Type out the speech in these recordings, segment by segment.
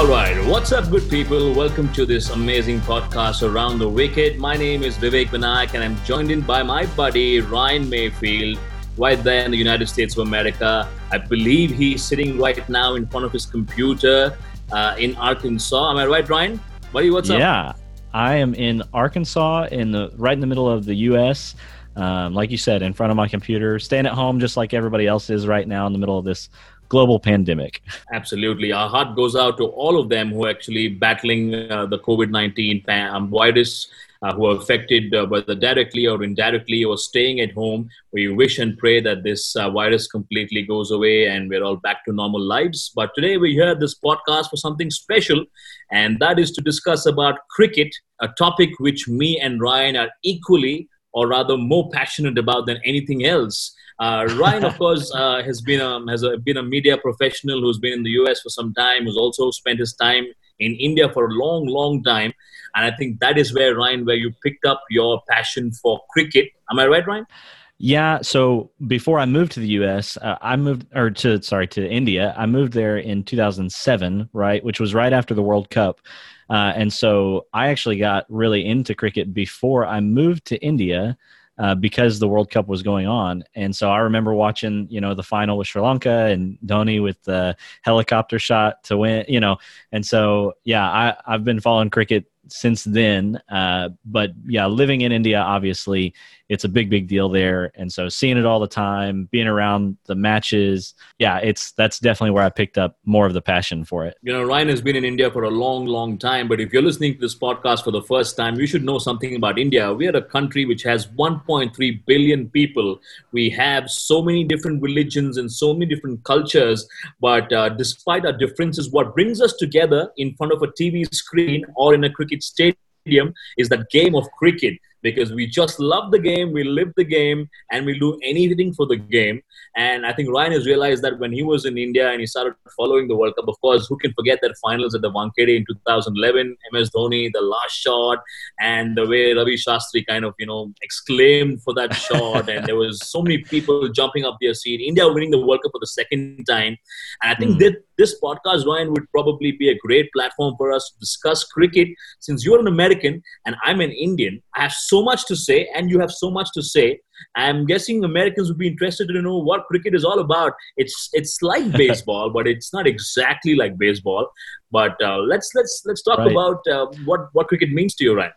All right. What's up, good people? Welcome to this amazing podcast around the wicket. My name is Vivek Vinayak, and I'm joined in by my buddy Ryan Mayfield, right there in the United States of America. I believe he's sitting right now in front of his computer uh, in Arkansas. Am I right, Ryan? Buddy, what's yeah, up? Yeah, I am in Arkansas, in the right in the middle of the U.S. Um, like you said, in front of my computer, staying at home just like everybody else is right now in the middle of this global pandemic. Absolutely. Our heart goes out to all of them who are actually battling uh, the COVID 19 um, virus. Uh, who are affected uh, whether directly or indirectly or staying at home. We wish and pray that this uh, virus completely goes away and we're all back to normal lives. But today we hear this podcast for something special, and that is to discuss about cricket, a topic which me and Ryan are equally or rather more passionate about than anything else. Uh, Ryan, of course, uh, has been a, has a, been a media professional who's been in the US for some time, who's also spent his time in India for a long, long time. And I think that is where, Ryan, where you picked up your passion for cricket. Am I right, Ryan? Yeah. So before I moved to the U.S., uh, I moved or to sorry to India. I moved there in 2007, right, which was right after the World Cup, uh, and so I actually got really into cricket before I moved to India. Uh, because the World Cup was going on. And so I remember watching, you know, the final with Sri Lanka and Dhoni with the helicopter shot to win, you know. And so, yeah, I, I've been following cricket since then. Uh, but yeah, living in India, obviously, it's a big, big deal there. And so seeing it all the time, being around the matches, yeah, it's that's definitely where I picked up more of the passion for it. You know, Ryan has been in India for a long, long time. But if you're listening to this podcast for the first time, you should know something about India. We are a country which has 1.3 billion people. We have so many different religions and so many different cultures. But uh, despite our differences, what brings us together in front of a TV screen or in a cricket stadium is that game of cricket because we just love the game, we live the game, and we do anything for the game. And I think Ryan has realized that when he was in India and he started following the World Cup, of course, who can forget that finals at the Wankhede in 2011, MS Dhoni, the last shot, and the way Ravi Shastri kind of, you know, exclaimed for that shot. and there was so many people jumping up their seat. India winning the World Cup for the second time. And I think mm. that this podcast, Ryan, would probably be a great platform for us to discuss cricket. Since you're an American and I'm an Indian, I have so much to say, and you have so much to say. I'm guessing Americans would be interested to know what cricket is all about. It's it's like baseball, but it's not exactly like baseball. But uh, let's let's let's talk right. about uh, what what cricket means to you, Ryan.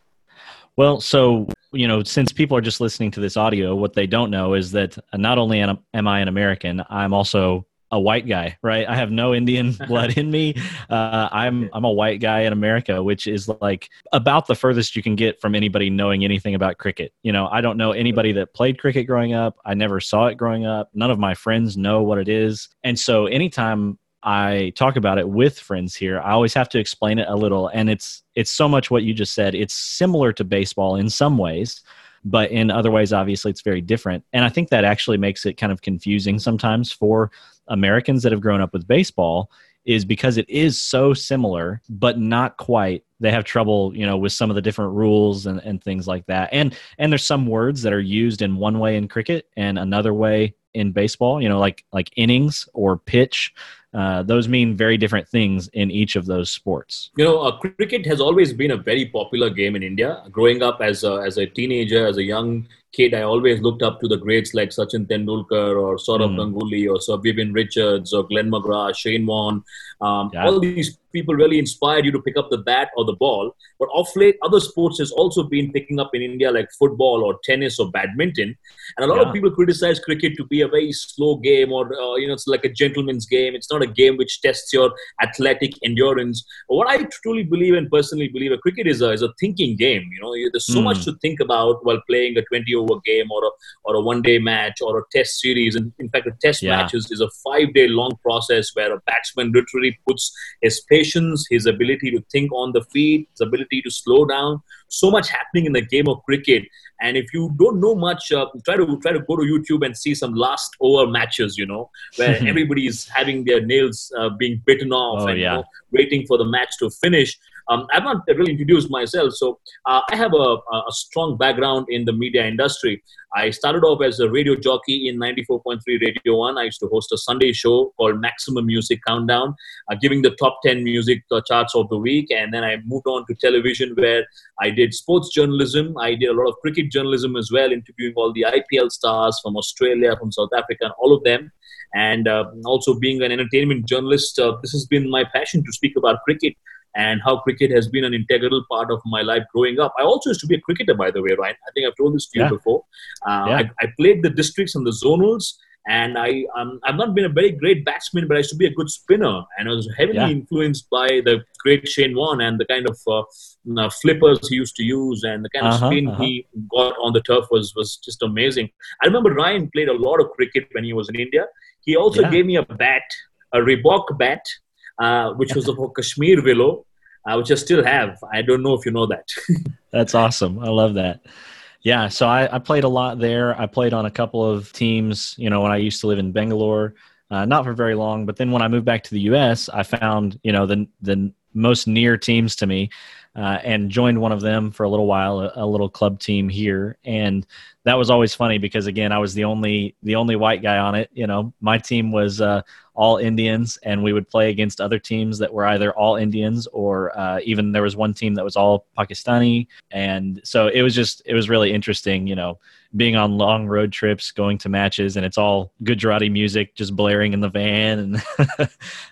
Well, so you know, since people are just listening to this audio, what they don't know is that not only am I an American, I'm also a white guy, right? I have no Indian blood in me. Uh, I'm I'm a white guy in America, which is like about the furthest you can get from anybody knowing anything about cricket. You know, I don't know anybody that played cricket growing up. I never saw it growing up. None of my friends know what it is, and so anytime I talk about it with friends here, I always have to explain it a little, and it's it's so much what you just said. It's similar to baseball in some ways but in other ways obviously it's very different and i think that actually makes it kind of confusing sometimes for Americans that have grown up with baseball is because it is so similar, but not quite. They have trouble, you know, with some of the different rules and, and things like that. And and there's some words that are used in one way in cricket and another way in baseball. You know, like like innings or pitch. Uh, those mean very different things in each of those sports. You know, uh, cricket has always been a very popular game in India. Growing up as a, as a teenager, as a young kid, I always looked up to the greats like Sachin Tendulkar or Sourav mm. Ganguly or Sir Vivian Richards or Glenn McGrath, Shane Warne. Um, yeah. All these people really inspired you to pick up the bat or the ball. But off late, other sports has also been picking up in India, like football or tennis or badminton. And a lot yeah. of people criticize cricket to be a very slow game or uh, you know it's like a gentleman's game. It's not a game which tests your athletic endurance. But what I truly believe and personally believe, a cricket is a is a thinking game. You know, there's so mm. much to think about while playing a 20 over game or a or a one day match or a test series. And in fact, a test yeah. match is, is a five day long process where a batsman literally puts his patience, his ability to think on the feet, his ability to slow down. So much happening in the game of cricket. And if you don't know much, uh, try to try to go to YouTube and see some last over matches. You know, where everybody is having their nails uh, being bitten off oh, and yeah. you know, waiting for the match to finish. Um, I've not really introduced myself. So uh, I have a, a, strong background in the media industry. I started off as a radio jockey in 94.3 Radio 1. I used to host a Sunday show called Maximum Music Countdown, uh, giving the top 10 music uh, charts of the week. And then I moved on to television where I did sports journalism. I did a lot of cricket journalism as well, interviewing all the IPL stars from Australia, from South Africa, and all of them. And uh, also being an entertainment journalist, uh, this has been my passion to speak about cricket and how cricket has been an integral part of my life growing up. I also used to be a cricketer, by the way, Ryan. I think I've told this to you yeah. before. Uh, yeah. I, I, played the districts and the zonals, and I um, I've not been a very great batsman, but I used to be a good spinner, and I was heavily yeah. influenced by the great Shane Warne and the kind of uh, flippers he used to use, and the kind of uh-huh, spin uh-huh. he got on the turf was was just amazing. I remember Ryan played a lot of cricket when he was in India. He also gave me a bat, a Reebok bat uh, which was a Kashmir willow, uh, which I still have. I don't know if you know that. That's awesome. I love that. Yeah, so I, I, played a lot there. I played on a couple of teams, you know, when I used to live in Bangalore, uh, not for very long. But then when I moved back to the U.S., I found, you know, the the most near teams to me, uh, and joined one of them for a little while, a, a, little club team here, and that was always funny because again, I was the only the only white guy on it. You know, my team was uh, all Indians, and we would play against other teams that were either all Indians or uh, even there was one team that was all Pakistani, and so it was just it was really interesting. You know, being on long road trips, going to matches, and it's all Gujarati music just blaring in the van. And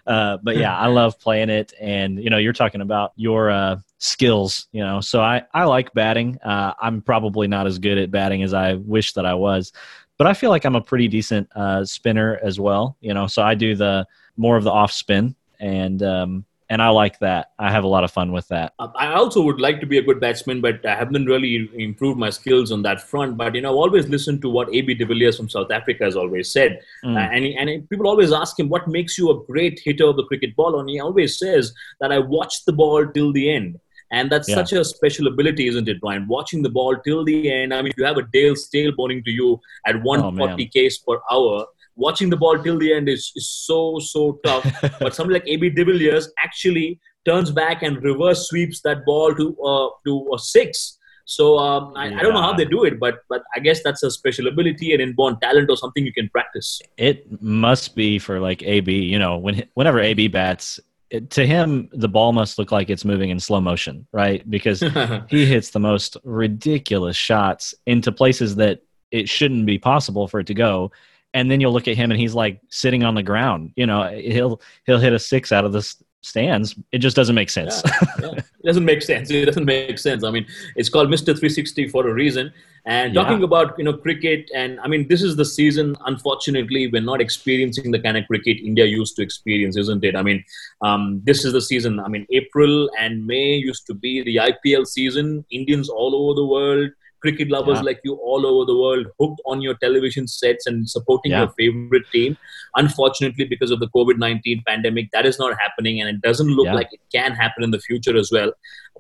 uh, but yeah, I love playing it. And you know, you're talking about your uh, skills. You know, so I I like batting. Uh, I'm probably not as good at batting as I wish that I was, but I feel like I'm a pretty decent uh, spinner as well. You know, so I do the more of the off spin and um, and I like that. I have a lot of fun with that. Uh, I also would like to be a good batsman, but I haven't really improved my skills on that front. But you know, I've always listened to what AB de Villiers from South Africa has always said, mm. uh, and and people always ask him what makes you a great hitter of the cricket ball, and he always says that I watch the ball till the end. And that's yeah. such a special ability, isn't it, Brian? Watching the ball till the end. I mean, you have a Dale Steyn bowling to you at 140 oh, k's per hour watching the ball till the end is, is so so tough. but somebody like AB de Villiers actually turns back and reverse sweeps that ball to uh, to a six. So um, I, yeah. I, don't know how they do it, but but I guess that's a special ability and inborn talent or something you can practice. It must be for like AB. You know, when whenever AB bats, it, to him the ball must look like it's moving in slow motion, right? Because he hits the most ridiculous shots into places that it shouldn't be possible for it to go and then you'll look at him and he's like sitting on the ground. You know, he'll he'll hit a six out of the stands. It just doesn't make sense. Yeah, yeah. It doesn't make sense. It doesn't make sense. I mean, it's called Mr. 360 for a reason. And talking yeah. about you know cricket, and I mean, this is the season. Unfortunately, we're not experiencing the kind of cricket India used to experience, isn't it? I mean, um, this is the season. I mean, April and May used to be the IPL season. Indians all over the world cricket lovers yeah. like you all over the world hooked on your television sets and supporting yeah. your favorite team. Unfortunately, because of the COVID 19 pandemic, that is not happening and it doesn't look yeah. like it can happen in the future as well.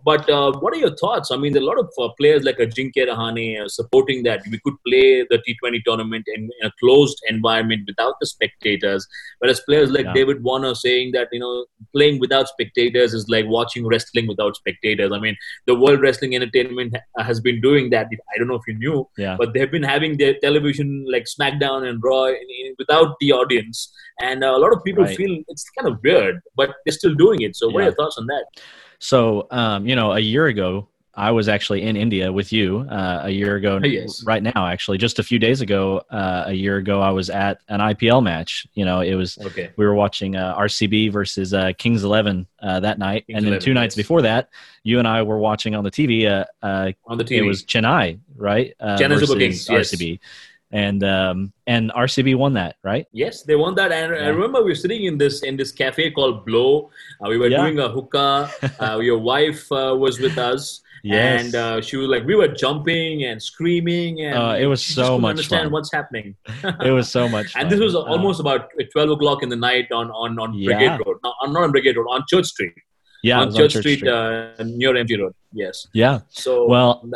But uh, what are your thoughts? I mean, there are a lot of uh, players like Ajinkya Rahane uh, supporting that we could play the T20 tournament in, in, a closed environment without the spectators. Whereas players like yeah. David Warner saying that you know playing without spectators is like watching wrestling without spectators. I mean, the World Wrestling Entertainment ha- has been doing that. I don't know if you knew, yeah. but they've been having their television like SmackDown and Raw in, in, without the audience, and uh, a lot of people right. feel it's kind of weird, but they're still doing it. So, what yeah. are your thoughts on that? So, um, you know, a year ago, I was actually in India with you uh, a year ago, yes. right now, actually, just a few days ago. Uh, a year ago, I was at an IPL match. You know, it was okay. we were watching uh, RCB versus uh, Kings Eleven uh, that night, Kings and then 11, two nights yes. before that, you and I were watching on the TV. Uh, on the TV, it was Chennai, right? Chennai Super Kings, yes. RCB and um, and RCB won that, right? Yes, they won that. And yeah. I remember we were sitting in this in this cafe called Blow. Uh, we were yeah. doing a hookah. Uh, your wife uh, was with us. Yes. And uh, she was like, we were jumping and screaming, and uh, it was so much fun! understand fun. what's happening. it was so much. Fun. and this was uh, almost about twelve o'clock in the night on on on yeah. Brigade Road, not, not on Brigade Road, on Church Street. Yeah, on Church, on Street, Street. Uh, near MG Road. Yes. Yeah. So well,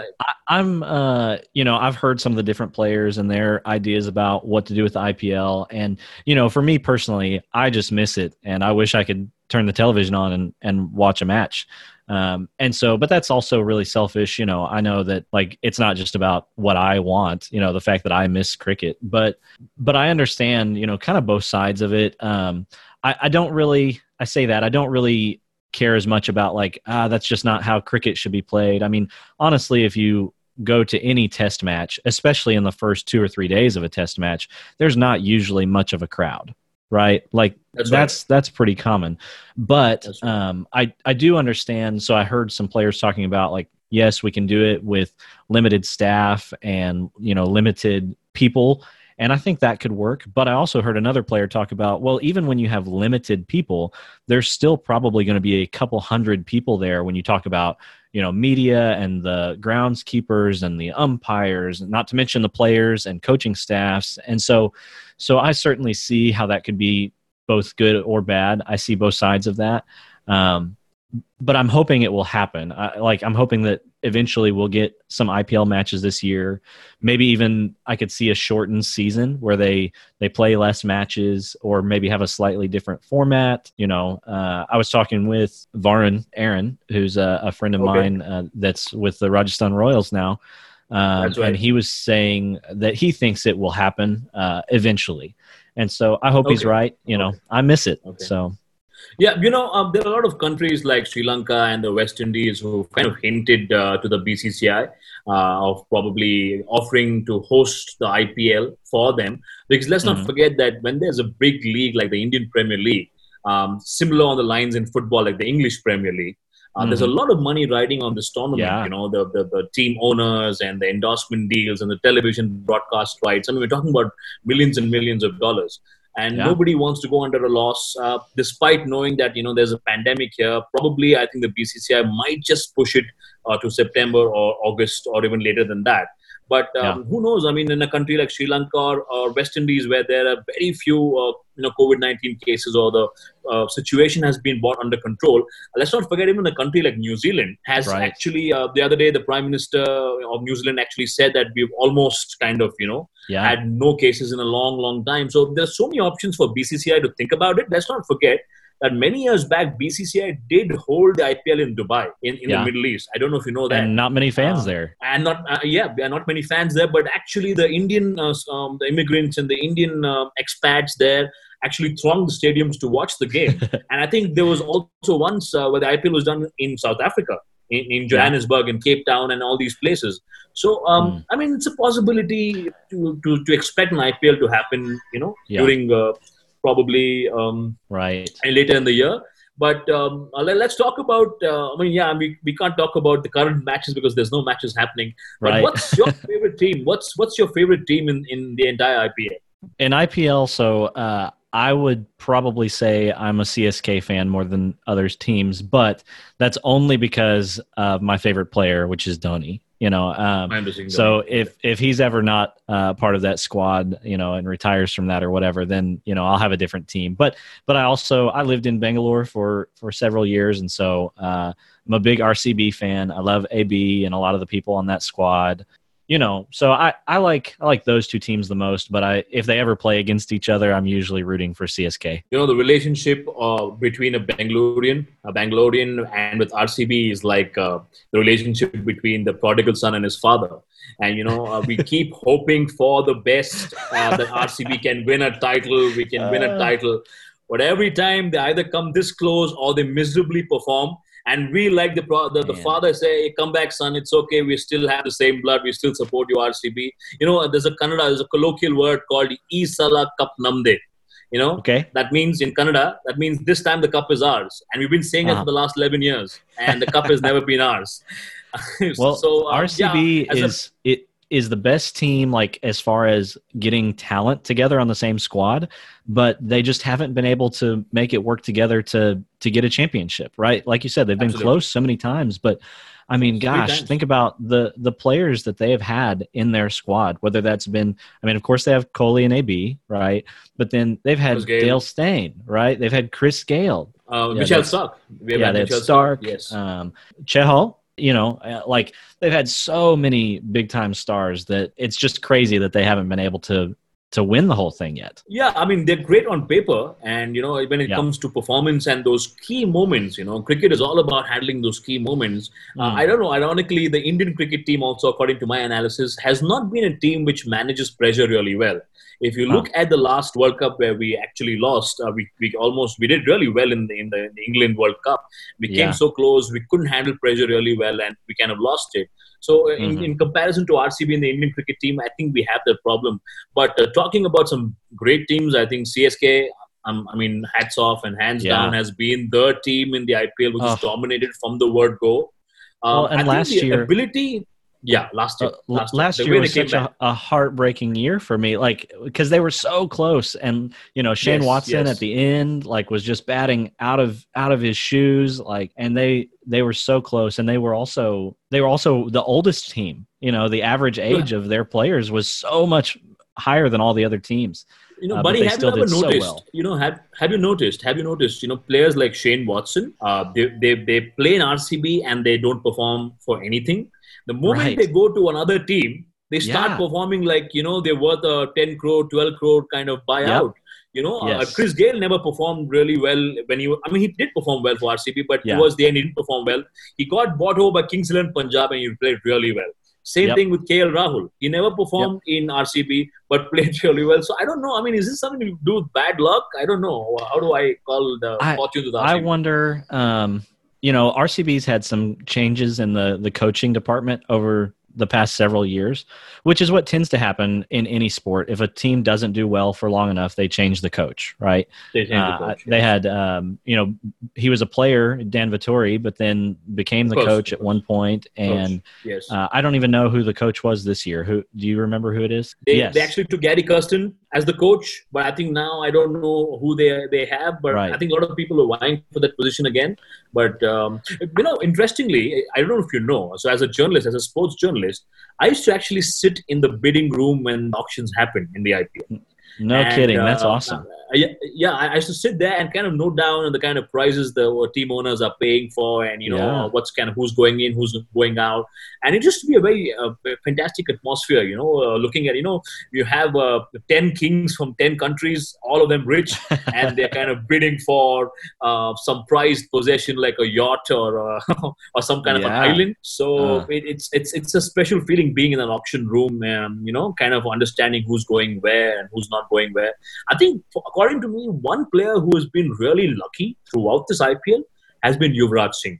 I, am uh, you know, I've heard some of the different players and their ideas about what to do with the IPL, and you know, for me personally, I just miss it, and I wish I could turn the television on and and watch a match. Um, and so, but that's also really selfish. You know, I know that like it's not just about what I want. You know, the fact that I miss cricket, but but I understand. You know, kind of both sides of it. Um, I, I don't really. I say that I don't really care as much about like ah that's just not how cricket should be played. I mean, honestly, if you go to any test match, especially in the first two or three days of a test match, there's not usually much of a crowd, right? Like that's that's, right. that's pretty common. But right. um, I I do understand. So I heard some players talking about like yes, we can do it with limited staff and you know limited people. And I think that could work. But I also heard another player talk about, well, even when you have limited people, there's still probably going to be a couple hundred people there when you talk about you know media and the groundskeepers and the umpires not to mention the players and coaching staffs and so so i certainly see how that could be both good or bad i see both sides of that um, but I'm hoping it will happen. I, like I'm hoping that eventually we'll get some IPL matches this year. Maybe even I could see a shortened season where they they play less matches or maybe have a slightly different format. You know, uh, I was talking with Varun Aaron, who's a, a friend of okay. mine uh, that's with the Rajasthan Royals now. Um, right. And he was saying that he thinks it will happen uh, eventually. And so I hope okay. he's right. You know, I miss it. Okay. So yeah, you know, um, there are a lot of countries like Sri Lanka and the West Indies who kind of hinted uh, to the BCCI uh, of probably offering to host the IPL for them. Because let's mm-hmm. not forget that when there's a big league like the Indian Premier League, um, similar on the lines in football like the English Premier League, uh, mm-hmm. There's a lot of money riding on this tournament. Yeah. You know, the, the, the team owners and the endorsement deals and the television broadcast rights. I mean, we're talking about millions and millions of dollars and yeah. nobody wants to go under a loss uh, despite knowing that you know there's a pandemic here probably i think the bcci might just push it uh, to september or august or even later than that but um, yeah. who knows? I mean, in a country like Sri Lanka or, or West Indies, where there are very few, uh, you know, COVID nineteen cases or the uh, situation has been brought under control. Let's not forget, even a country like New Zealand has right. actually. Uh, the other day, the Prime Minister of New Zealand actually said that we've almost kind of, you know, yeah. had no cases in a long, long time. So there's so many options for BCCI to think about it. Let's not forget that many years back, BCCI did hold the IPL in Dubai, in, in yeah. the Middle East. I don't know if you know that. And not many fans uh, there. And not, uh, yeah, not many fans there, but actually the Indian, uh, um, the immigrants and the Indian uh, expats there actually thronged the stadiums to watch the game. and I think there was also once uh, where the IPL was done in South Africa. In, in Johannesburg and Cape Town and all these places. So, um, mm. I mean, it's a possibility to, to, to expect an IPL to happen, you know, yeah. during uh, probably um, right later in the year. But um, uh, let, us talk about. Uh, I mean, yeah, we, we can't talk about the current matches because there's no matches happening. But right. what's your favorite team? What's what's your favorite team in, in the entire IPL? In IPL, so uh, I would probably say I'm a CSK fan more than others teams, but that's only because of my favorite player, which is Dhoni. You know, um, so if if he's ever not uh, part of that squad, you know, and retires from that or whatever, then you know I'll have a different team. But but I also I lived in Bangalore for for several years, and so uh, I'm a big RCB fan. I love AB and a lot of the people on that squad you know, so I, I like I like those two teams the most. But I if they ever play against each other, I'm usually rooting for CSK. You know, the relationship uh, between a Bangalorean, a Bangalorean, and with RCB is like uh, the relationship between the prodigal son and his father. And you know, uh, we keep hoping for the best uh, that RCB can win a title. We can win a uh. title. But every time they either come this close or they miserably perform, and we like the the, the father say, "Come back, son. It's okay. We still have the same blood. We still support you, RCB." You know, there's a Kannada, there's a colloquial word called "Isala Cup Namde." You know, okay. That means in Kannada, that means this time the cup is ours, and we've been saying uh-huh. it for the last eleven years, and the cup has never been ours. well, so uh, RCB yeah, is a, it is the best team like as far as getting talent together on the same squad but they just haven't been able to make it work together to to get a championship right? Like you said they've been Absolutely. close so many times but i mean gosh think about the the players that they have had in their squad whether that's been i mean of course they have Kohli and AB right? But then they've had Dale Steyn right? They've had Chris Gayle uh, yeah, Mitchell Starc yeah they had Starc, yes. um you know uh, like they've had so many big time stars that it's just crazy that they haven't been able to to win the whole thing yet. Yeah, I mean they're great on paper, and you know when it Yeah. comes to performance and those key moments, you know, cricket is all about handling those key moments. Uh, Mm. I don't know. Ironically, the Indian cricket team also, according to my analysis, has not been a team which manages pressure really well. If you look at the last World Cup where we actually lost, uh, we, we almost we did really well in the, in the in the England World Cup. We Yeah. came so close, we couldn't handle pressure really well, and we kind of lost it. So, uh, in, Mhm. in comparison to RCB and the Indian cricket team, I think we have that problem. But uh, talking about some great teams, I think CSK. Um, I mean, hats off and hands Yeah. down has been the team in the IPL which Oh. is dominated from the word go. Um, Well, and I think last the year- ability, yeah, last year, Uh, l- last, the year was such a, a heartbreaking year for me, like because they were so close, and you know Shane Yes, Watson yes. at the end, like was just batting out of out of his shoes, like, and they they were so close, and they were also they were also the oldest team. You know, the average age of their players was so much higher than all the other teams. You know, Uh, but buddy, have you ever did so noticed? well. You know, have have you noticed? Have you noticed? You know, players like Shane Watson, uh, they, they they play in RCB and they don't perform for anything. The moment Right. they go to another team, they start Yeah. performing like you know they're worth a ten crore, twelve crore kind of buyout. You know, uh, Chris Gayle never performed really well when he. I mean, he did perform well for RCB, but Yeah. towards the end, he didn't perform well. He got bought over by Kings Eleven Punjab, and he played really well. Same Yep. thing with KL Rahul. He never performed in RCB, but played really well. So I don't know. I mean, is this something to do with bad luck? I don't know. How do I call the I- fortunes with I RCB? wonder. Um, you know, RCB's had some changes in the the coaching department over the past several years, which is what tends to happen in any sport. If a team doesn't do well for long enough, they change the coach, right? They changed the Uh, coach, they had, um, you know, he was a player, Dan Vettori, but then became the coach of at one point. point, and yes. uh, I don't even know who the coach was this year. Who do you remember who it is? They, yes, they actually took Gary Kirsten as the coach, but I think now I don't know who they they have. But Right. I think a lot of people are vying for that position again. But um, you know, interestingly, I don't know if you know. So as a journalist, as a sports journalist, I used to actually sit in the bidding room when auctions happened in the IPL. No And, kidding. That's uh, awesome. uh, yeah, yeah, I I used to sit there and kind of note down the kind of prices the uh, team owners are paying for, and you know Yeah. what's kind of who's going in, who's going out, and it used to be a very uh, fantastic atmosphere. You know, uh, looking at you know you have uh, ten kings from ten countries, all of them rich, and they're kind of bidding for uh, some prized possession like a yacht or uh, or some kind of an island. So Uh. it, it's it's it's a special feeling being in an auction room, and you know, kind of understanding who's going where and who's not going where. I think, according to me, one player who has been really lucky throughout this IPL has been Yuvraj Singh.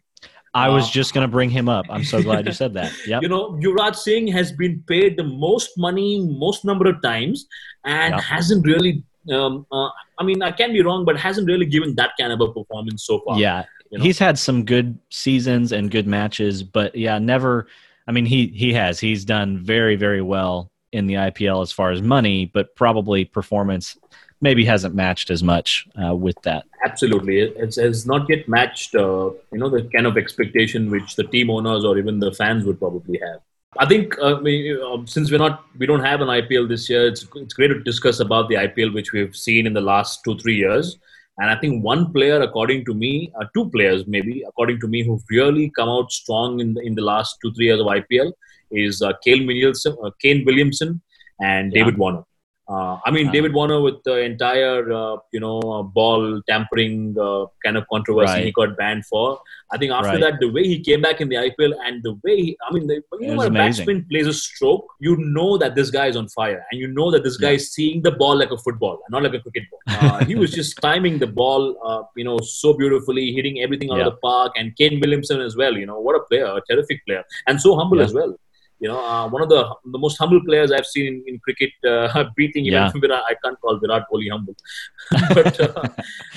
I was uh, just going to bring him up. I'm so glad you said that. Yep. You know, Yuvraj Singh has been paid the most money, most number of times, and Yeah. hasn't really. Um, uh, I mean, I can be wrong, but hasn't really given that kind of a performance so far. yeah, you know? he's had some good seasons and good matches, but yeah, never. I mean, he he has. He's done very very well in the IPL as far as money, but probably performance maybe hasn't matched as much uh, with that. Absolutely, it has not yet matched, uh, you know, the kind of expectation which the team owners or even the fans would probably have. I think uh, we, um, since we're not, we don't have an IPL this year. It's it's great to discuss about the IPL which we've seen in the last two three years. And I think one player, according to me, uh, two players maybe, according to me, who've really come out strong in the, in the last two three years of IPL is uh, Kane Williamson, uh, Kane Williamson, and Yeah. David Warner. Uh, I mean, Uh, David Warner with the entire, uh, you know, uh, ball tampering uh, kind of controversy he got banned for. I think after Right. that, the way he came back in the IPL and the way, he, I mean, the, you know, when a batsman plays a stroke, you know that this guy is on fire, and you know that this guy is seeing the ball like a football, and not like a cricket ball. Uh, he was just timing the ball, uh, you know, so beautifully, hitting everything out Yeah. of the park, and Kane Williamson as well. You know, what a player, a terrific player, and so humble Yeah. as well. You know, uh, one of the the most humble players I've seen in, in cricket, uh, beating even Virat. I can't call Virat Kohli humble, but uh, uh,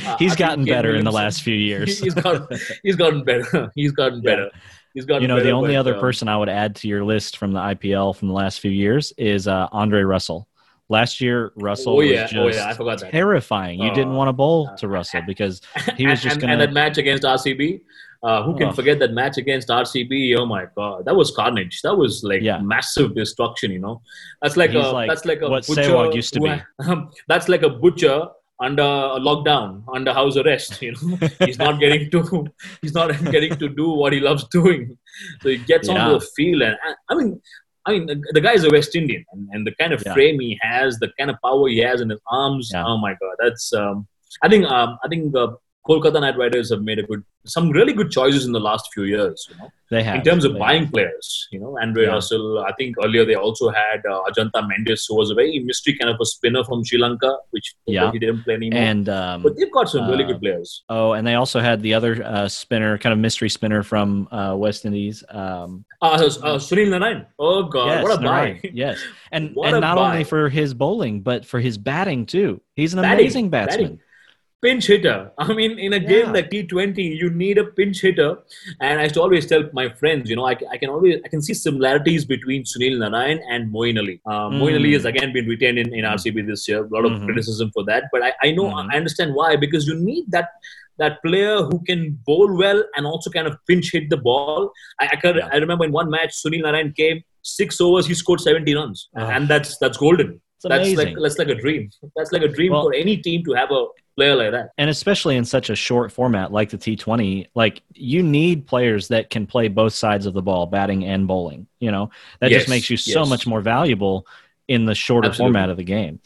I He's gotten better in the last few years. he's gotten he's gotten better. He's gotten Yeah. better. He's gotten you know, better, the only but, other um, person I would add to your list from the IPL from the last few years is uh, Andre Russell. Last year, Russell Oh yeah, was oh just yeah, I forgot that. terrifying. You didn't Oh. want to bowl to Russell because he was just and, gonna- and that match against RCB. Uh, who can Oh. forget that match against RCB? Oh my god, that was carnage. That was like Yeah. massive destruction. You know, that's like He's a like that's like a what butcher Sehwag used to be. that's like a butcher under a lockdown, under house arrest. You know, he's not getting to he's not getting to do what he loves doing. So he gets Yeah. onto the field, and I- I mean, I mean, the, the guy is a West Indian, and, and the kind of Yeah. frame he has, the kind of power he has in his arms. Yeah. Oh my God, that's. Um, I think. Um, I think the Kolkata Knight Riders have made a good, some really good choices in the last few years. You know, They have in terms of buying have. players. You know, Andre Yeah. Russell. I think earlier they also had uh, Ajantha Mendis, who was a very mystery kind of a spinner from Sri Lanka, which Yeah. he didn't play anymore. And um, but they've got some really uh, good players. oh, and they also had the other uh, spinner, kind of mystery spinner from uh, West Indies. Um, Uh, uh, Sunil Narayan. Oh God, yes, what a Narayan. buy! yes, and What and not buy. only for his bowling, but for his batting too. He's an Batting, amazing batsman. batting. Pinch hitter. I mean, in a game Yeah. like T20, you need a pinch hitter. And I used to always tell my friends, you know, I, I can always I can see similarities between Sunil Narayan and Moeen Ali. Uh, Moeen Ali Mm. has again been retained in, in RCB this year. A lot of Mhm. criticism for that, but I, I know Mhm. I understand why because you need that that player who can bowl well and also kind of pinch hit the ball. I I, can, Yeah. I remember in one match, Sunil Narayan came six overs, he scored 70 runs, Ah. and that's that's golden. That's like that's like a dream. That's like a dream Well- for any team to have a player like that. and especially in such a short format like the T20, like you need players that can play both sides of the ball, batting and bowling. You know, that Yes, just makes you so much more valuable in the shorter Absolutely. format of the game.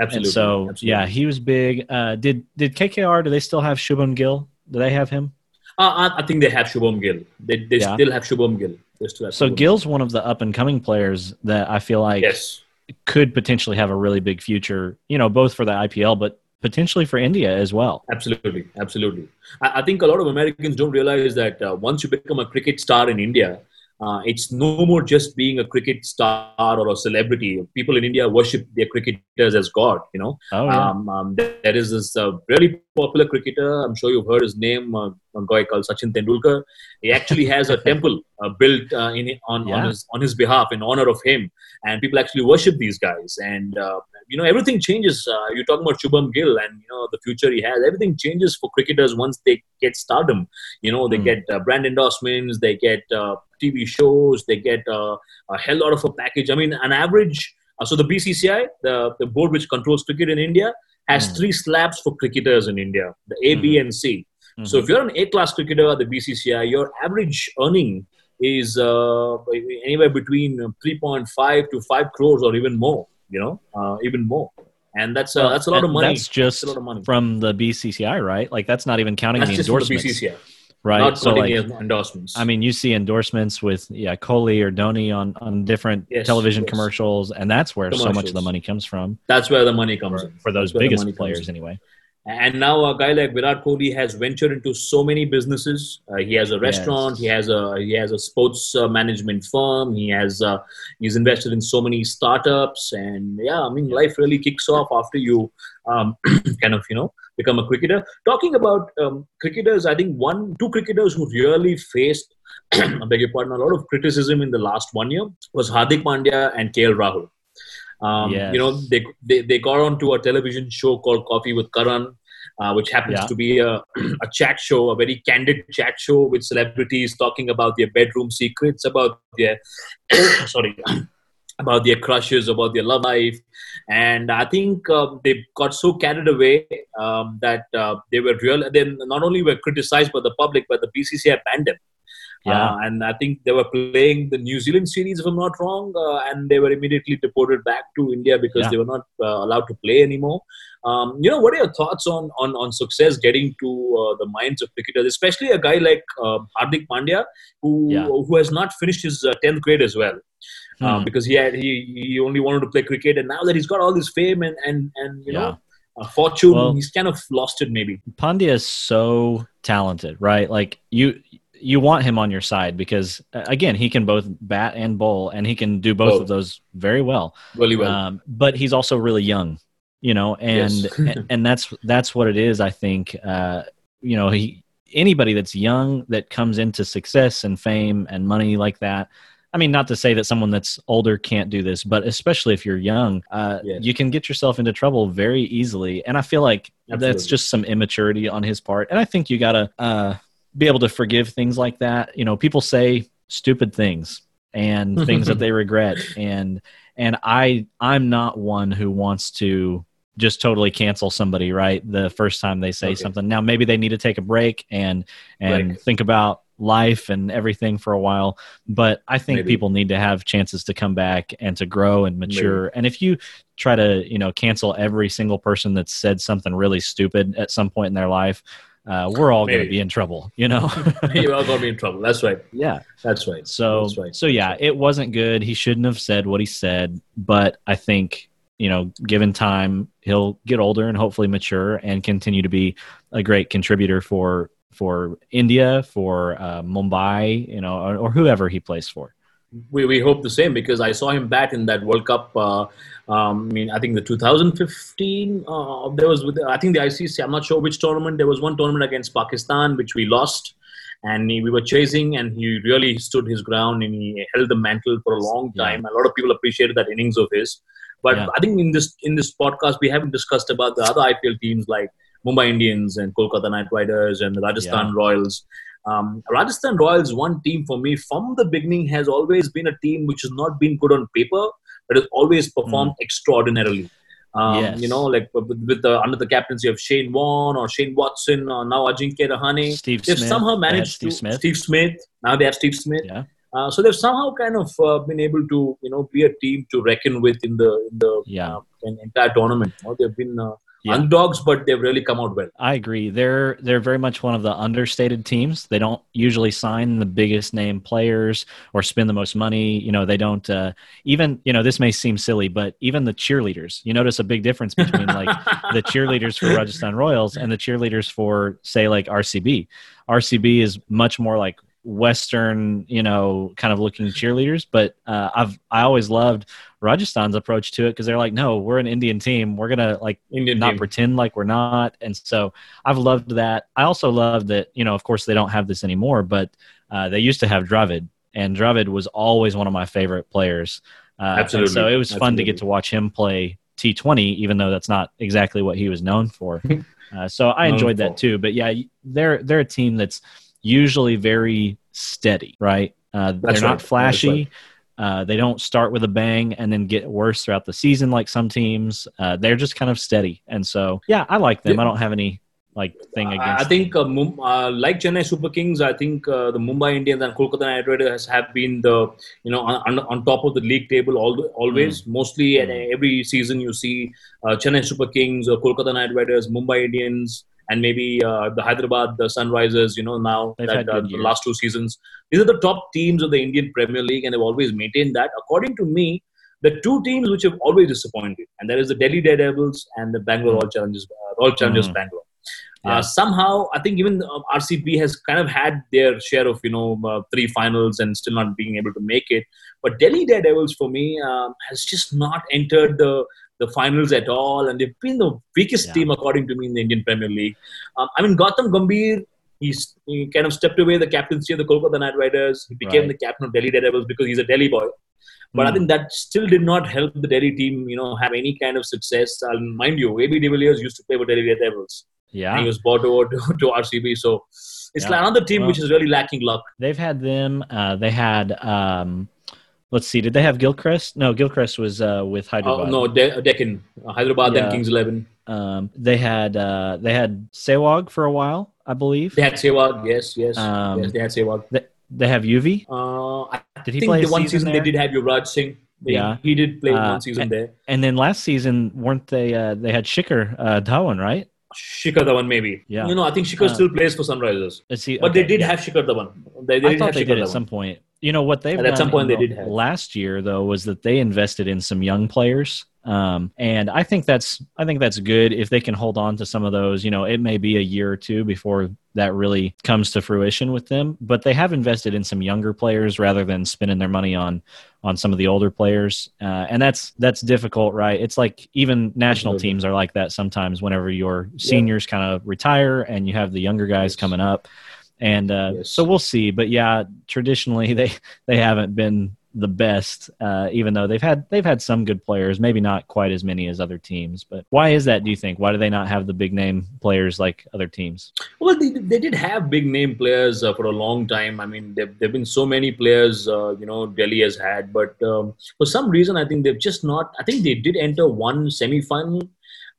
Absolutely. And so, absolutely. yeah, he was big. Uh, did did KKR? Do they still have Shubham Gill? Do they have him? Uh, I, I think they have Shubham Gill. They, they Yeah. still have Shubham Gill. Have So Shubham Gill's one of the up and coming players that I feel like Yes. Could potentially have a really big future. You know, both for the IPL, but potentially for India as well. Absolutely, absolutely. I, I think a lot of Americans don't realize that uh, once you become a cricket star in India, uh, it's no more just being a cricket star or a celebrity. People in India worship their cricketers as God. You know, Oh yeah, um, um, there there is this uh, really popular cricketer. I'm sure you've heard his name, uh, a guy called Sachin Tendulkar. He actually has a temple uh, built uh, in on, Yeah. on his on his behalf in honor of him, and people actually worship these guys. And uh, you know, everything changes. Uh, you're talking about Shubham Gill and you know the future he has. Everything changes for cricketers once they get stardom. You know, they Hmm. get uh, brand endorsements, they get uh, TV shows, they get uh, a hell lot of a package. I mean, an average. Uh, so the BCCI, the, the board which controls cricket in India, has Hmm. three slabs for cricketers in India: the A, B, and C. So Mhm. if you're an A-class cricketer at the BCCI, your average earning is uh, anywhere between 3.5 to 5 crores or even more. You know, uh, even more, and that's uh, that's a lot of money. That's just a lot of money. from the BCCI, right? Like that's not even counting That's the just from the endorsements, BCCI, right? not so like, endorsements. I mean, you see endorsements with yeah, Kohli or Dhoni on on different Yes, television yes. commercials, and that's where so much of the money comes from that's where the money comes in. for those biggest players, anyway. And now a guy like Virat Kohli has ventured into so many businesses. Uh, he has a restaurant. Yes. He has a he has a sports uh, management firm. He has uh, he's invested in so many startups. And yeah, I mean, life really kicks off after you um, kind of you know become a cricketer. Talking about um, cricketers, I think one two cricketers who really faced I beg your pardon a lot of criticism in the last one year was Hardik Pandya and KL Rahul. Um, Yes. You know, they, they they got onto a television show called Coffee with Karan, uh, which happens Yeah. to be a, a chat show, a very candid chat show with celebrities talking about their bedroom secrets, about their sorry, about their crushes, about their love life, and I think um, they got so carried away um, that uh, they were real. Then not only were criticized by the public, but the BCCI banned them. Yeah. Uh, and I think they were playing the New Zealand series, if I'm not wrong, uh, and they were immediately deported back to India because Yeah. they were not uh, allowed to play anymore. Um, you know, what are your thoughts on on, on success getting to uh, the minds of cricketers, especially a guy like uh, Hardik Pandya, who Yeah. who has not finished his uh, tenth grade as well, uh, Hmm. because he had he, he only wanted to play cricket, and now that he's got all this fame and and and you Yeah. know. Uh, fortune, Well- he's kind of lost it maybe. Pandya is so talented, right? Like you you want him on your side because uh, again, he can both bat and bowl and he can do both Both. of those very well. Really well. Um, but he's also really young, you know, and Yes. and, and that's that's what it is, I think. Uh, you know, he anybody that's young that comes into success and fame and money like that. I mean, not to say that someone that's older can't do this, but especially if you're young, uh, Yes. you can get yourself into trouble very easily. And I feel like that's just some immaturity on his part. And I think you got to uh, be able to forgive things like that. You know, people say stupid things and things that they regret, and and I I'm not one who wants to just totally cancel somebody right the first time they say Okay. something. Now maybe they need to take a break and and think about life and everything for a while. But I think Maybe. people need to have chances to come back and to grow and mature. And if you try to, you know, cancel every single person that's said something really stupid at some point in their life, uh, we're all going to be in trouble, you know? You're all gonna be in trouble. That's right. yeah. That's right. So, That's right. so yeah, it wasn't good. He shouldn't have said what he said, but I think you know, given time, he'll get older and hopefully mature and continue to be a great contributor for for India, for uh, Mumbai, you know, or, or whoever he plays for. we, we hope the same because I saw him bat in that World Cup. Uh, um, I mean, I think the 2015. Uh, there was, with, I think the ICC. I'm not sure which tournament. There was one tournament against Pakistan which we lost, and he, we were chasing, and he really stood his ground and he held the mantle for a long Yeah. time. A lot of people appreciated that innings of his. But Yeah. I think in this in this podcast we haven't discussed about the other IPL teams like Mumbai Indians and Kolkata Knight Riders and the Rajasthan Yeah. Royals. Um, Rajasthan Royals, one team for me from the beginning has always been a team which has not been good on paper, but has always performed extraordinarily. Um, Mm. Yes. You know, like with, with the under the captaincy of Shane Warne or Shane Watson or now Ajinkya Rahane, Steve they've Smith. somehow managed Steve to Smith. Steve Smith. Now they have Steve Smith. Yeah. Uh, so they've somehow kind of uh, been able to, you know, be a team to reckon with in the in the Yeah. uh, entire tournament. You know, they've been uh, Yeah. underdogs, but they've really come out well. I agree. They're they're very much one of the understated teams. They don't usually sign the biggest name players or spend the most money. You know, they don't uh, even. You know, this may seem silly, but even the cheerleaders. You notice a big difference between like the cheerleaders for Rajasthan Royals and the cheerleaders for say like RCB. RCB is much more like Western, you know, kind of looking cheerleaders. But uh, I've I always loved Rajasthan's approach to it because they're like, no, we're an Indian team. We're gonna like Indian not team. pretend like we're not. And so I've loved that. I also love that, you know, of course they don't have this anymore, but uh, they used to have Dravid, and Dravid was always one of my favorite players. Uh, Absolutely. so it was fun to get to watch him play T20, even though that's not exactly what he was known for. Uh, so I enjoyed that too. But yeah, they're they're a team that's usually very steady, right? Uh, they're That's not flashy. right. Uh, they don't start with a bang and then get worse throughout the season like some teams. Uh, they're just kind of steady, and so yeah, I like them. I don't have any like thing against. I think uh, uh, like Chennai Super Kings, I think uh, the Mumbai Indians and Kolkata Knight Riders have been the you know on, on, top of the league table always. Mostly at Mm. every season you see uh, Chennai Super Kings or Kolkata Knight Riders, Mumbai Indians, and maybe uh, the Hyderabad the Sunrisers. You know now They've that uh, the last two seasons, these are the top teams of the Indian Premier League, and they've always maintained that. According to me. The two teams which have always disappointed, and that is the Delhi Daredevils and the Bangalore Royal Challengers, uh, Royal Challengers Mm. Bangalore. Yeah. Uh, somehow, I think even uh, RCB has kind of had their share of you know uh, three finals and still not being able to make it. But Delhi Daredevils, for me, um, has just not entered the the finals at all, and they've been the weakest Yeah. team according to me in the Indian Premier League. Um, I mean, Gautam Gambhir. He's, he kind of stepped away the captaincy of the Kolkata Knight Riders. He became Right. the captain of Delhi Daredevils because he's a Delhi boy. But I Mm. think that still did not help the Delhi team, you know, have any kind of success. And mind you, AB de Villiers used to play for Delhi Devils. And yeah, he was bought over to, to RCB. So it's Yeah. like another team Well- which is really lacking luck. they've had them. Uh, they had. Um, let's see. Did they have Gilchrist? No, Gilchrist was uh, with Uh, Hyderabad. no, De- Deccan, uh, Hyderabad, Yeah. then Kings Eleven. Um, they had uh, they had Sehwag for a while, I believe. They had Sehwag, yes, yes, Um, yes. They had Sehwag. They, they have Yuvi. Uh, I Did he play the a one season they did have Yuvraj Singh. They, Yeah. he did play Uh, one season there. And then last season, weren't they? Uh, they had Shikhar uh, Dhawan, right? Shikhar Dhawan, maybe. Yeah. You know, I think Shikhar Uh, still plays for Sunrisers, Let's see. but they did yeah. have Shikhar Dhawan. They, they I thought have they Shikhar did at some point. You know what they've At done some point they the did have. last year though was that they invested in some young players, um, and I think that's I think that's good if they can hold on to some of those. You know, it may be a year or two before that really comes to fruition with them, but they have invested in some younger players rather than spending their money on on some of the older players, uh, and that's that's difficult, right? It's like even national Absolutely. teams are like that sometimes. Whenever your seniors kind of retire and you have the younger guys Yes. coming up and uh, Yes. so we'll see. But yeah, traditionally they they haven't been the best, uh, even though they've had they've had some good players. Maybe not quite as many as other teams. But why is that? Do you think? Why do they not have the big name players like other teams? Well, they, they did have big name players uh, for a long time. I mean, there have been so many players, uh, you know, Delhi has had. But um, for some reason, I think they've just not. I think they did enter one semi final,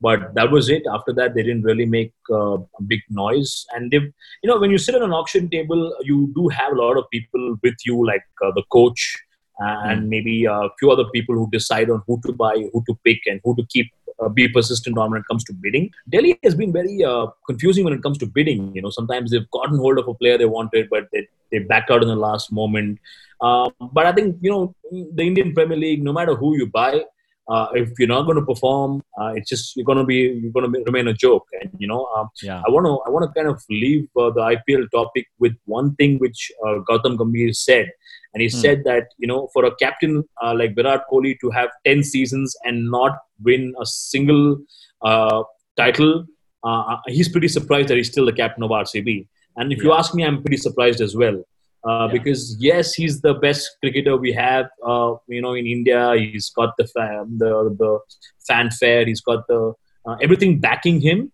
but that was it. After that, they didn't really make uh, a big noise. And they, you know, when you sit at an auction table, you do have a lot of people with you, like uh, the coach and mm. maybe a few other people who decide on who to buy, who to pick, and who to keep. Uh, be persistent on when it comes to bidding. Delhi has been very uh, confusing when it comes to bidding. You know, sometimes they've gotten hold of a player they wanted, but they, they backed out in the last moment. Uh, but I think you know the Indian Premier League, no matter who you buy, uh, if you're not going to perform, uh, it's just you're going to be you're going to remain a joke. And you know, um, yeah. I want to I want to kind of leave uh, the IPL topic with one thing which uh, Gautam Gambhir said, and he hmm. said that you know for a captain uh, like Virat Kohli to have ten seasons and not win a single uh, title, he's pretty surprised that he's still the captain of RCB. And if yeah. you ask me, I'm pretty surprised as well. Uh, yeah. because yes, he's the best cricketer we have. Uh, you know, in India, he's got the fan, the the fanfare. He's got the uh, everything backing him.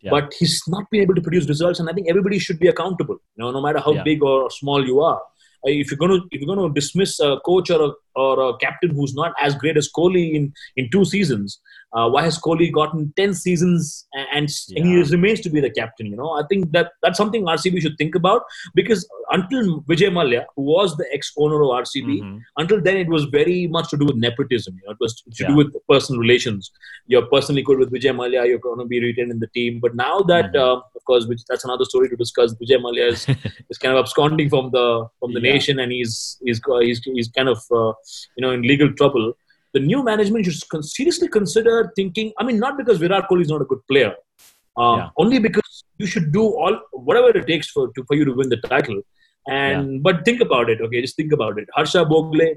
Yeah. But he's not been able to produce results, and I think everybody should be accountable. You know, no matter how yeah. big or small you are. Uh, if you're going to if you're going to dismiss a coach or a, or a captain who's not as great as Kohli in in two seasons, uh, why has Kohli gotten 10 seasons and, and, yeah. he remains to be the captain? You know, I think that that's something RCB should think about because until Vijay Mallya, who was the ex-owner of RCB, mm-hmm. until then it was very much to do with nepotism. You know, it was to yeah. do with personal relations. You're personally good with Vijay Mallya, you're going to be retained in the team. But now that, mm-hmm. uh, of course, which that's another story to discuss. Vijay Mallya is, is kind of absconding from the from the yeah. nation, and he's he's he's, he's kind of uh, you know in legal trouble the new management should seriously consider thinking. I mean, not because Virat Kohli is not a good player, uh, yeah. only because you should do all whatever it takes for to, for you to win the title. And yeah. but think about it, okay? Just think about it. Harsha Bhogle,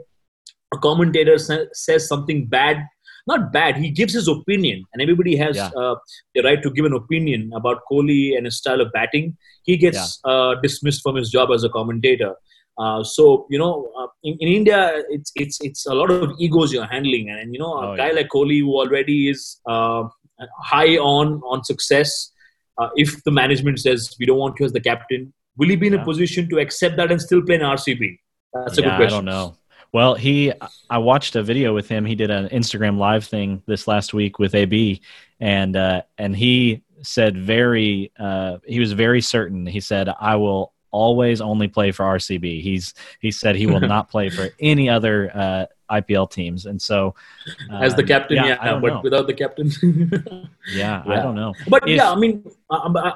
a commentator, says something bad. Not bad. He gives his opinion, and everybody has yeah. uh, the right to give an opinion about Kohli and his style of batting. He gets uh, dismissed from his job as a commentator. Uh, so you know, uh, in, in, India, it's it's it's a lot of egos you're handling, and you know, a oh, guy yeah. like Kohli who already is uh, high on on success. Uh, if the management says we don't want you as the captain, will he be in yeah. a position to accept that and still play in RCB? That's a yeah, good question. I don't know. Well, he, I watched a video with him. He did an Instagram live thing this last week with AB, and uh, and he said very, uh, he was very certain. He said, "I will always only play for RCB. He's he said he will not play for any other uh, IPL teams, and so um, as the captain, yeah, yeah but know. without the captain, yeah, yeah, I don't know. But if, yeah, I mean, uh, uh,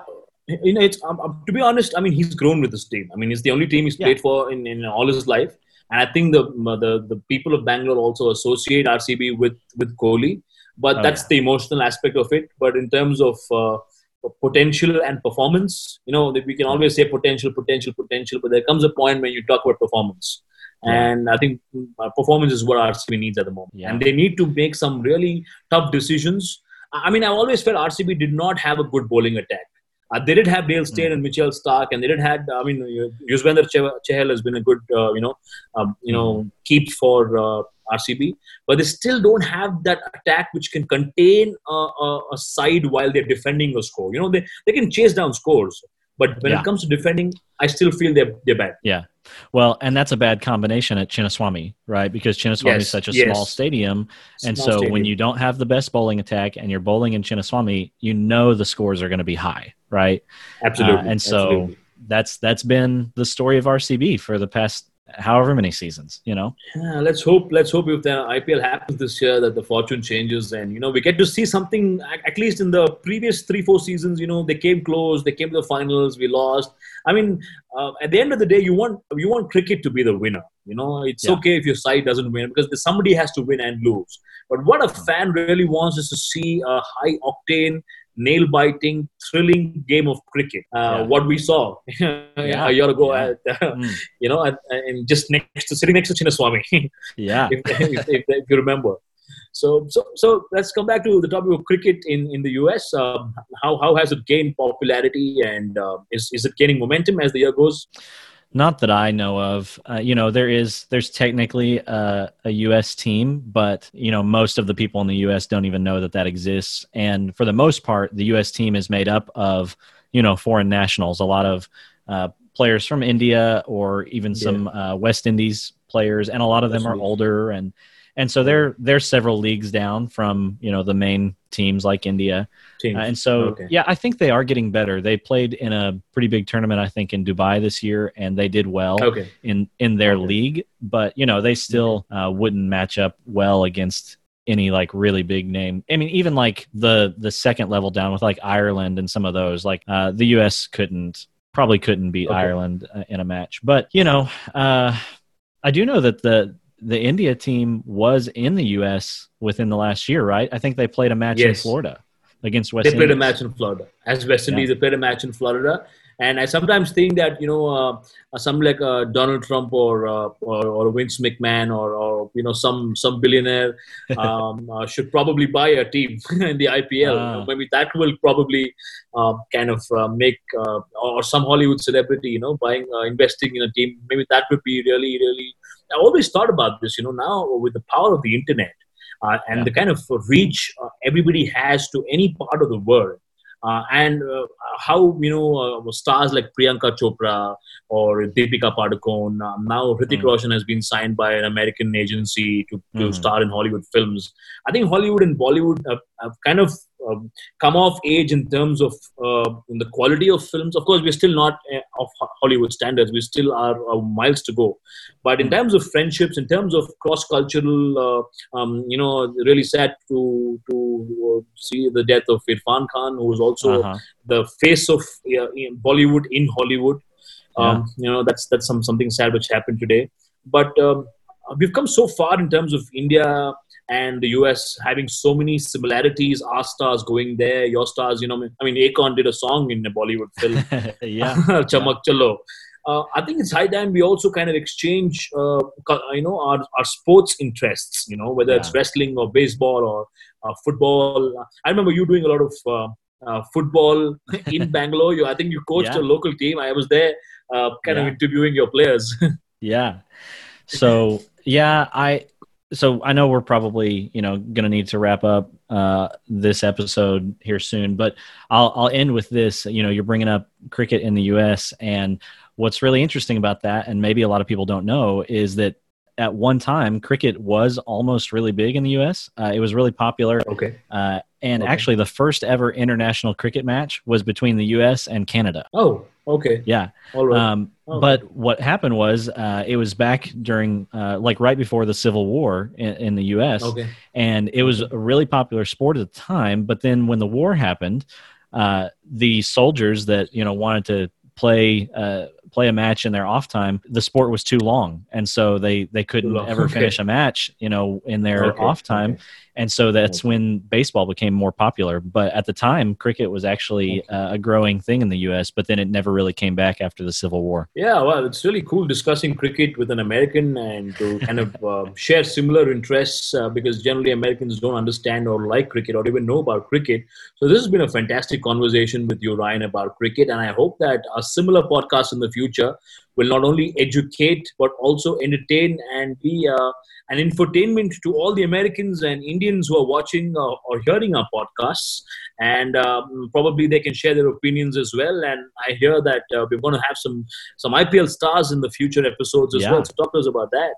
you know, it's um, to be honest. I mean, he's grown with this team. I mean, it's the only team he's played for in, in all his life, and I think the the the people of Bangalore also associate RCB with with Kohli. But oh, that's the emotional aspect of it. But in terms of uh, potential and performance. You know, we can always say potential, potential, potential, but there comes a point when you talk about performance. Yeah. And I think uh, performance is what RCB needs at the moment. Yeah. And they need to make some really tough decisions. I mean, I always felt RCB did not have a good bowling attack. Uh, they did have Dale Steyn mm. and Mitchell Starc, and they did had. I mean, Yuzvendra Chahal has been a good, uh, you know, um, you know, hmm. keep for uh, RCB, but they still don't have that attack which can contain a, a, a, side while they're defending a score. You know, they, they can chase down scores, but when yeah. it comes to defending, I still feel they're, they're bad. Yeah. Well, and that's a bad combination at Chinnaswamy, right? Because Chinnaswamy yes, is such a yes. small stadium. And small so stadium. when you don't have the best bowling attack and you're bowling in Chinnaswamy, you know the scores are going to be high, right? Absolutely. Uh, and so Absolutely. that's that's been the story of RCB for the past however many seasons you know? Yeah, let's hope let's hope if the ipl happens this year that the fortune changes and you know we get to see something at least in the previous three four seasons you know they came close they came to the finals we lost. I mean uh, at the end of the day you want you want cricket to be the winner you know? It's yeah. okay if your side doesn't win because somebody has to win and lose. But what a fan really wants is to see a high octane nail biting, thrilling game of cricket. Uh, yeah. What we saw yeah. a year ago, yeah. at, uh, mm. you know, and, and, just next to sitting next to Chinnaswamy. yeah, if, if, if, if, you remember. So, so, so let's come back to the topic of cricket in, in the US. Um, how, how has it gained popularity and uh, is, is it gaining momentum as the year goes? Not that I know of. Uh, you know, there is there's technically a, a, U.S. team, but you know most of the people in the U.S. don't even know that that exists. And for the most part, the U.S. team is made up of you know foreign nationals. A lot of uh, players from India or even some yeah. uh, West Indies players, and a lot of them are older and and so they're they're several leagues down from you know the main teams like India, Teams. uh, and so Okay. yeah, I think they are getting better. They played in a pretty big tournament, I think, in Dubai this year, and they did well okay. in in their Okay. league. But you know, they still uh, wouldn't match up well against any like really big name. I mean, even like the the second level down with like Ireland and some of those, like uh, the U.S. couldn't probably couldn't beat. Ireland uh, in a match. But you know, uh, I do know that the the India team was in the U.S. within the last year, right? I think they played a match in Florida against West they played a match in Florida. As West Yeah. Indies, they played a match in Florida. And I sometimes think that you know, uh, uh, some like uh, Donald Trump or, uh, or or Vince McMahon or, or you know some some billionaire um, uh, should probably buy a team in the IPL. Ah. maybe that will probably uh, kind of uh, make uh, or some Hollywood celebrity, you know, buying uh, investing in a team. Maybe that would be really really. I always thought about this. You know, now with the power of the internet uh, and Yeah. the kind of reach uh, everybody has to any part of the world. Uh, and uh, how you know uh, stars like Priyanka Chopra or Deepika Padukone. Um, now Hrithik Mm. Roshan has been signed by an American agency to, to Mhm. star in Hollywood films. I think Hollywood and Bollywood have, have kind of um, come of age in terms of uh, in the quality of films. Of course, we're still not uh, of Hollywood standards. We still are uh, miles to go. But in Mm. terms of friendships, in terms of cross-cultural, uh, um, you know, really sad to to uh, see the death of Irrfan Khan, who was also Uh-huh. the face of uh, in Bollywood in Hollywood. Um, You know, that's that's some something sad which happened today. But um, we've come so far in terms of India and the US having so many similarities. Our stars going there, your stars. You know, I mean, Akon did a song in a Bollywood film. yeah. Chammak Challo. Uh, I think it's high time we also kind of exchange, uh, you know, our, our sports interests. You know, whether it's wrestling or baseball or uh, football. I remember you doing a lot of uh, uh, football in Bangalore. You, I think you coached Yeah. a local team. I was there, uh, kind of interviewing your players. Yeah. So yeah, I so I know we're probably you know going to need to wrap up uh, this episode here soon, but I'll I'll end with this. You know, you're bringing up cricket in the U.S. and what's really interesting about that, and maybe a lot of people don't know, is that at one time cricket was almost really big in the U.S. Uh, it was really popular, okay. uh, and Okay. actually the first ever international cricket match was between the U.S. and Canada. Oh, okay. Yeah. All right. Um, Okay. But what happened was uh, it was back during, uh, like right before the Civil War in, in the U.S., okay. and it was a really popular sport at the time. But then when the war happened, uh, the soldiers that you know wanted to play uh, play a match in their off time, the sport was too long, and so they they couldn't ever okay. finish a match, you know, in their Okay, off time. okay. And so that's when baseball became more popular. But at the time, cricket was actually uh, a growing thing in the U.S. But then it never really came back after the Civil War. Yeah, well, it's really cool discussing cricket with an American and to kind of uh, share similar interests uh, because generally Americans don't understand or like cricket or even know about cricket. So this has been a fantastic conversation with you, Ryan, about cricket, and I hope that a similar podcast in the future will not only educate but also entertain and be uh, an infotainment to all the Americans and Indians who are watching uh, or hearing our podcasts. And um, probably they can share their opinions as well. And I hear that uh, we're going to have some some IPL stars in the future episodes as Yeah. well. So talk to us about that.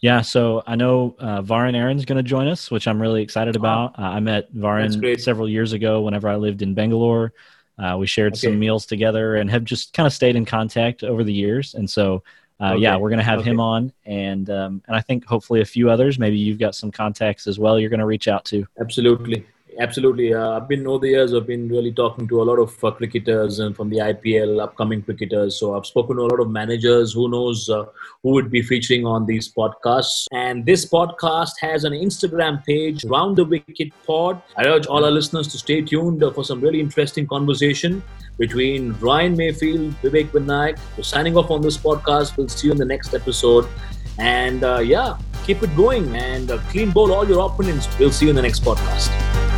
Yeah, so I know uh, Varun Aaron's going to join us, which I'm really excited about. Uh, I met Varun several years ago whenever I lived in Bangalore. Uh, we shared Okay. some meals together and have just kind of stayed in contact over the years. And so, uh, yeah, we're going to have him on, and um, and I think hopefully a few others. Maybe you've got some contacts as well. You're going to reach out to. Absolutely. Absolutely. Uh, I've been over the years, I've been really talking to a lot of uh, cricketers and from the IPL, upcoming cricketers. So I've spoken to a lot of managers. Who knows uh, who would be featuring on these podcasts? And this podcast has an Instagram page, Round the Wicket Pod. I urge all our listeners to stay tuned for some really interesting conversation between Ryan Mayfield, Vivek Vinayak. We're signing off on this podcast. We'll see you in the next episode. And uh, yeah, keep it going and uh, clean bowl all your opponents. We'll see you in the next podcast.